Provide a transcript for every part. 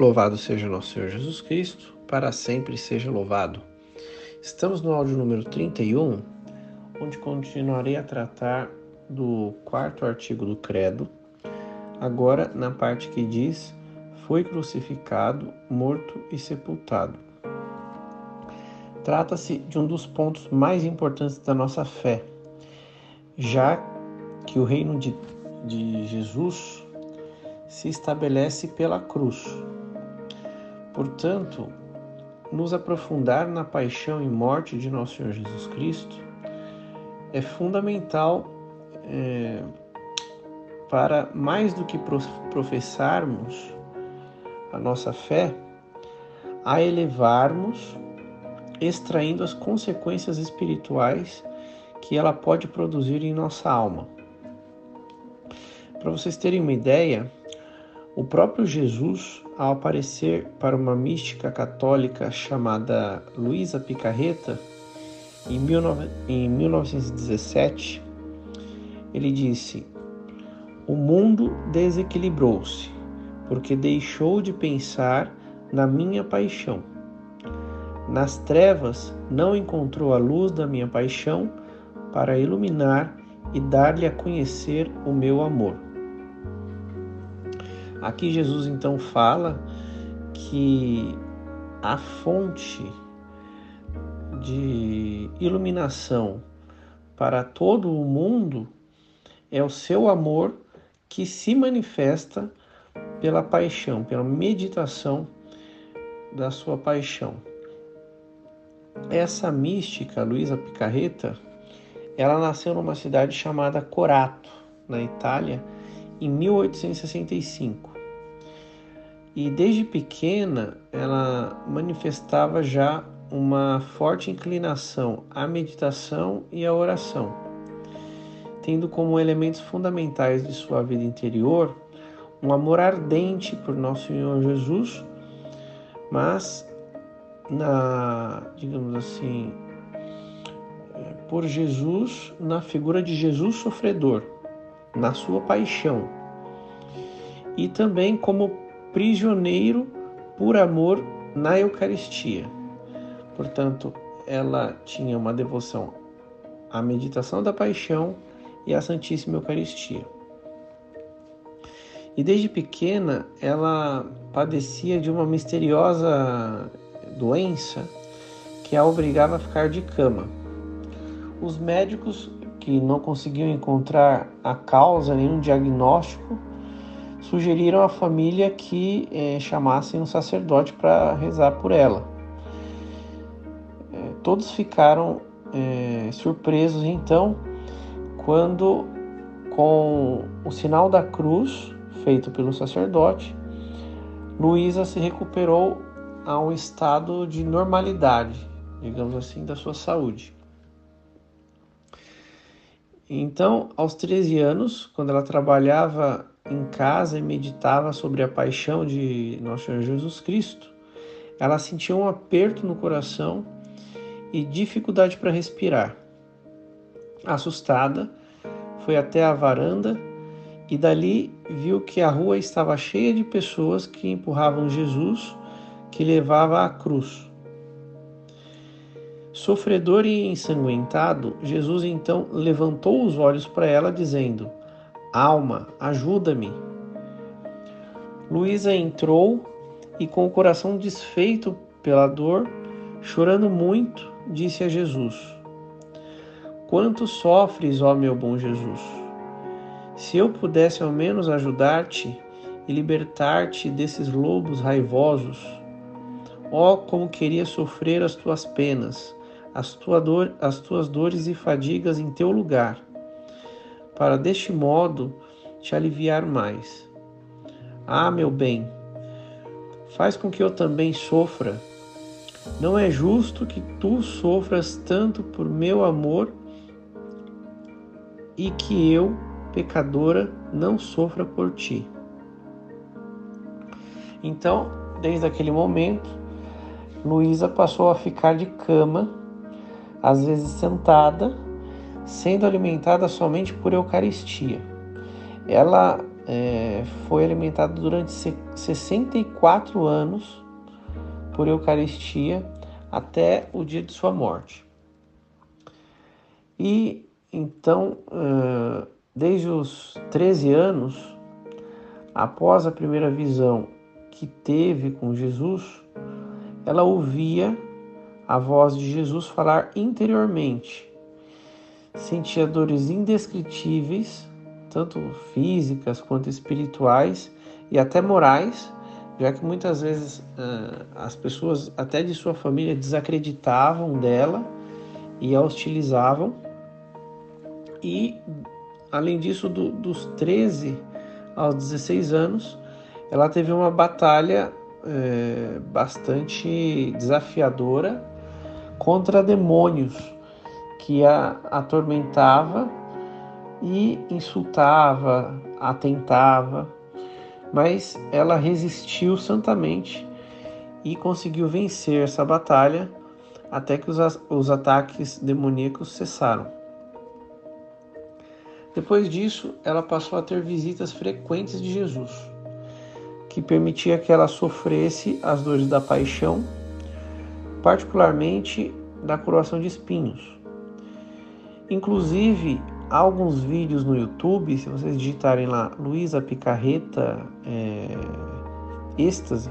Louvado seja nosso Senhor Jesus Cristo, para sempre seja louvado. Estamos no áudio número 31, onde continuarei a tratar do quarto artigo do Credo, agora na parte que diz: Foi crucificado, morto e sepultado. Trata-se de um dos pontos mais importantes da nossa fé, já que o reino de, de Jesus se estabelece pela cruz Portanto, nos aprofundar na paixão e morte de nosso Senhor Jesus Cristo é fundamental é, para mais do que professarmos a nossa fé, a elevarmos, extraindo as consequências espirituais que ela pode produzir em nossa alma. Para vocês terem uma ideia, o próprio Jesus, ao aparecer para uma mística católica chamada Luísa Picarreta, em, 1917, ele disse: O mundo desequilibrou-se, porque deixou de pensar na minha paixão. Nas trevas não encontrou a luz da minha paixão para iluminar e dar-lhe a conhecer o meu amor. Aqui Jesus então fala que a fonte de iluminação para todo o mundo é o seu amor que se manifesta pela paixão, pela meditação da sua paixão. Essa mística, Luísa Picarreta, ela nasceu numa cidade chamada Corato, na Itália, em 1865. E desde pequena ela manifestava já uma forte inclinação à meditação e à oração, tendo como elementos fundamentais de sua vida interior um amor ardente por nosso Senhor Jesus, mas na, digamos assim, por Jesus, na figura de Jesus sofredor, na sua paixão. E também como prisioneiro por amor na Eucaristia. Portanto, ela tinha uma devoção à meditação da paixão e à Santíssima Eucaristia. E desde pequena ela padecia de uma misteriosa doença que a obrigava a ficar de cama. Os médicos que não conseguiam encontrar a causa, nenhum diagnóstico, sugeriram à família que é, chamassem um sacerdote para rezar por ela. É, todos ficaram é, surpresos então quando, com o sinal da cruz feito pelo sacerdote, Luísa se recuperou a um estado de normalidade, digamos assim, da sua saúde. Então, aos 13 anos, quando ela trabalhava em casa e meditava sobre a paixão de nosso Senhor Jesus Cristo, ela sentia um aperto no coração e dificuldade para respirar. Assustada, foi até a varanda e dali viu que a rua estava cheia de pessoas que empurravam Jesus, que levava a cruz. Sofredor e ensanguentado, Jesus então levantou os olhos para ela, dizendo: Alma, ajuda-me. Luísa entrou e, com o coração desfeito pela dor, chorando muito, disse a Jesus: Quanto sofres, ó meu bom Jesus? Se eu pudesse ao menos ajudar-te e libertar-te desses lobos raivosos, ó, como queria sofrer as tuas penas as, tua dor, as tuas dores e fadigas em teu lugar, para deste modo te aliviar mais. Ah, meu bem, faz com que eu também sofra. Não é justo que tu sofras tanto por meu amor e que eu, pecadora, não sofra por ti. Então, desde aquele momento, Luísa passou a ficar de cama às vezes sentada, sendo alimentada somente por Eucaristia. Ela é, foi alimentado durante 64 anos por Eucaristia até o dia de sua morte. E então, desde os 13 anos, após a primeira visão que teve com Jesus, ela ouvia a voz de Jesus falar interiormente. Sentia dores indescritíveis, tanto físicas quanto espirituais e até morais, já que muitas vezes uh, as pessoas, até de sua família, desacreditavam dela e a hostilizavam. E, além disso, do, dos 13 aos 16 anos, ela teve uma batalha é, bastante desafiadora contra demônios que a atormentava e insultava, atentava, mas ela resistiu santamente e conseguiu vencer essa batalha até que os, os ataques demoníacos cessaram. Depois disso, ela passou a ter visitas frequentes de Jesus que permitia que ela sofresse as dores da paixão, particularmente da coroação de espinhos. Inclusive, há alguns vídeos no YouTube, se vocês digitarem lá Luísa Picarreta é, êxtase,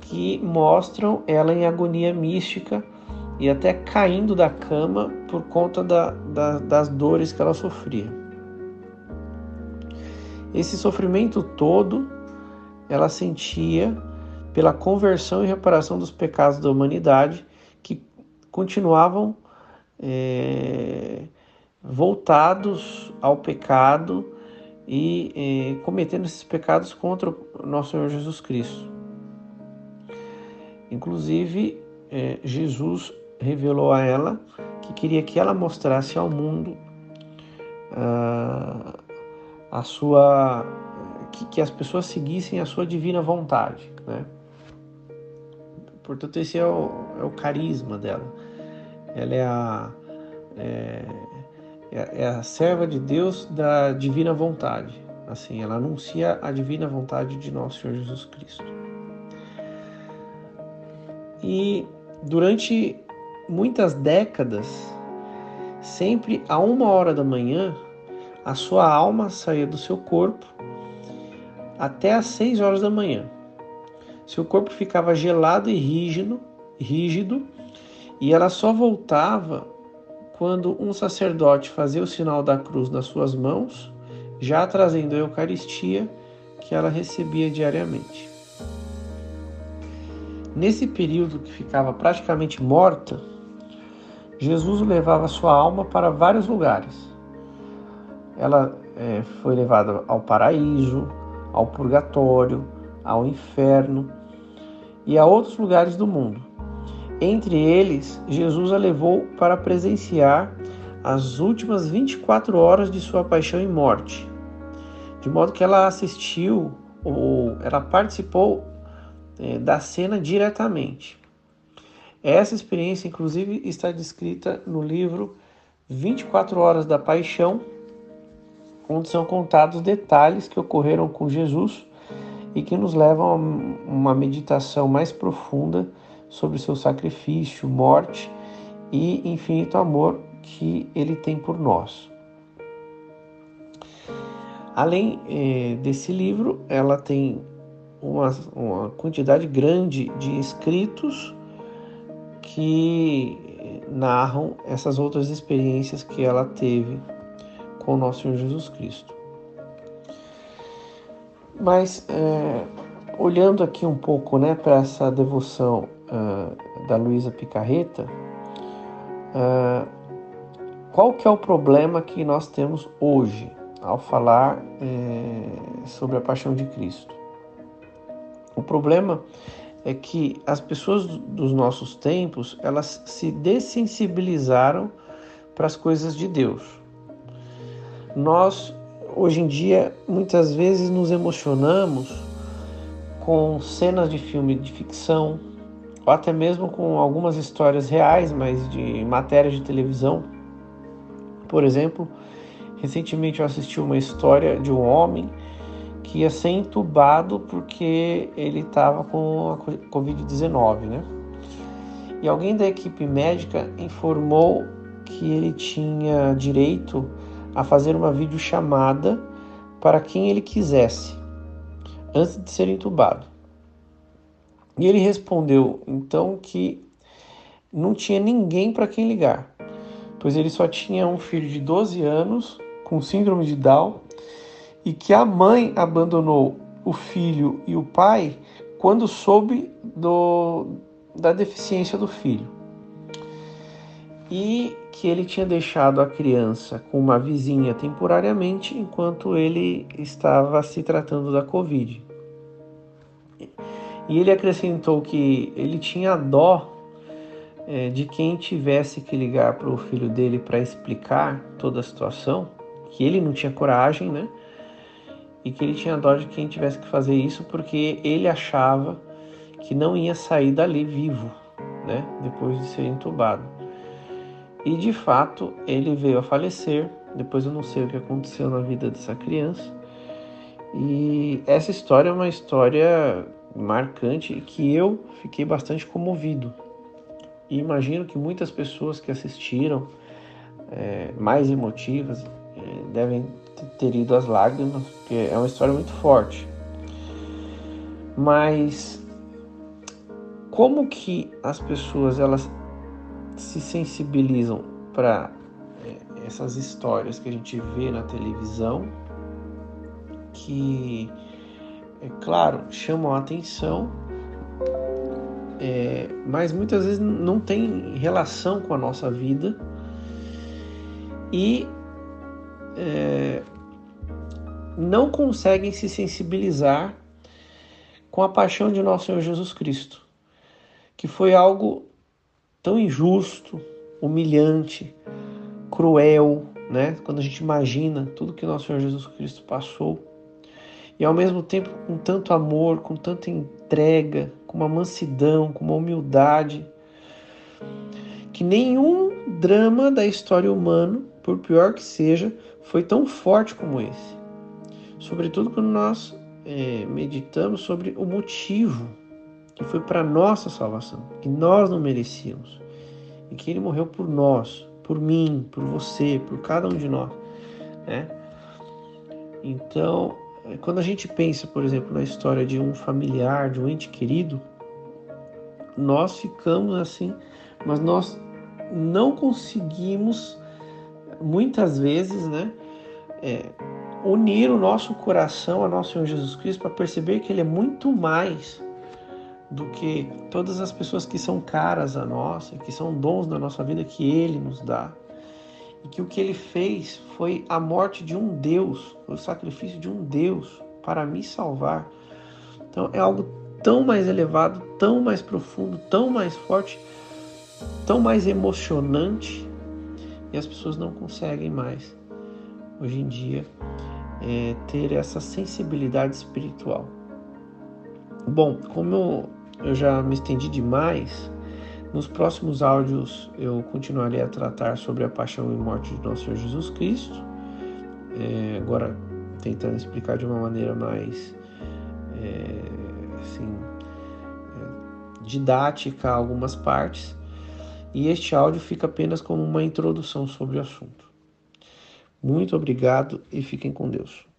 que mostram ela em agonia mística e até caindo da cama por conta da, da, das dores que ela sofria. Esse sofrimento todo ela sentia pela conversão e reparação dos pecados da humanidade que continuavam é, voltados ao pecado e é, cometendo esses pecados contra o nosso Senhor Jesus Cristo. Inclusive, é, Jesus revelou a ela que queria que ela mostrasse ao mundo ah, a sua que, que as pessoas seguissem a sua divina vontade, né? Portanto, esse é o, é o carisma dela. Ela é a, é, é, é a serva de Deus da divina vontade. Assim, ela anuncia a divina vontade de nosso Senhor Jesus Cristo. E durante muitas décadas, sempre a uma hora da manhã, a sua alma saía do seu corpo até às 6 horas da manhã. Seu corpo ficava gelado e rígido, rígido, e ela só voltava quando um sacerdote fazia o sinal da cruz nas suas mãos, já trazendo a Eucaristia que ela recebia diariamente. Nesse período que ficava praticamente morta, Jesus levava sua alma para vários lugares. Ela é, foi levada ao paraíso, ao purgatório, ao inferno e a outros lugares do mundo. Entre eles, Jesus a levou para presenciar as últimas 24 horas de sua paixão e morte, de modo que ela assistiu ou ela participou é, da cena diretamente. Essa experiência, inclusive, está descrita no livro 24 Horas da Paixão, onde são contados detalhes que ocorreram com Jesus e que nos levam a uma meditação mais profunda sobre seu sacrifício, morte e infinito amor que ele tem por nós. Além eh, desse livro, ela tem uma, uma quantidade grande de escritos que narram essas outras experiências que ela teve com o nosso Senhor Jesus Cristo. Mas é, olhando aqui um pouco né, para essa devoção uh, da Luísa Picarreta, uh, qual que é o problema que nós temos hoje ao falar é, sobre a paixão de Cristo? O problema é que as pessoas dos nossos tempos elas se dessensibilizaram para as coisas de Deus nós hoje em dia muitas vezes nos emocionamos com cenas de filme de ficção ou até mesmo com algumas histórias reais, mas de matérias de televisão. Por exemplo, Recentemente eu assisti uma história de um homem que ia ser entubado porque ele estava com a Covid-19, né? E alguém da equipe médica informou que ele tinha direito a fazer uma videochamada para quem ele quisesse, antes de ser entubado. E ele respondeu então que não tinha ninguém para quem ligar, pois ele só tinha um filho de 12 anos com síndrome de Down e que a mãe abandonou o filho e o pai quando soube do, da deficiência do filho. E que ele tinha deixado a criança com uma vizinha temporariamente enquanto ele estava se tratando da Covid. E ele acrescentou que ele tinha dó é, de quem tivesse que ligar para o filho dele para explicar toda a situação, que ele não tinha coragem, né? E que ele tinha dó de quem tivesse que fazer isso porque ele achava que não ia sair dali vivo, né? Depois de ser entubado. E de fato ele veio a falecer. Depois eu não sei o que aconteceu na vida dessa criança. E essa história é uma história marcante que eu fiquei bastante comovido. E imagino que muitas pessoas que assistiram, é, mais emotivas, é, devem ter ido às lágrimas, porque é uma história muito forte. Mas como que as pessoas elas se sensibilizam para é, essas histórias que a gente vê na televisão, que é claro, chamam a atenção, é, mas muitas vezes não tem relação com a nossa vida. E é, não conseguem se sensibilizar com a paixão de nosso Senhor Jesus Cristo, que foi algo tão injusto, humilhante, cruel, né? Quando a gente imagina tudo que nosso Senhor Jesus Cristo passou e ao mesmo tempo com tanto amor, com tanta entrega, com uma mansidão, com uma humildade, que nenhum drama da história humana, por pior que seja, foi tão forte como esse. Sobretudo quando nós é, meditamos sobre o motivo que foi para nossa salvação, que nós não merecíamos, e que Ele morreu por nós, por mim, por você, por cada um de nós, né? Então, é, quando a gente pensa, por exemplo, na história de um familiar, de um ente querido, nós ficamos assim, mas nós não conseguimos, muitas vezes, né, é, unir o nosso coração a nosso Senhor Jesus Cristo para perceber que Ele é muito mais do que todas as pessoas que são caras a nós, que são dons da nossa vida que Ele nos dá e que o que ele fez foi a morte de um Deus, o sacrifício de um Deus para me salvar. Então é algo tão mais elevado, tão mais profundo, tão mais forte, tão mais emocionante e as pessoas não conseguem mais hoje em dia é, ter essa sensibilidade espiritual. Bom, como eu, eu já me estendi demais, nos próximos áudios eu continuarei a tratar sobre a paixão e morte de nosso Senhor Jesus Cristo. É, agora tentando explicar de uma maneira mais é, assim, é, didática algumas partes. E este áudio fica apenas como uma introdução sobre o assunto. Muito obrigado e fiquem com Deus.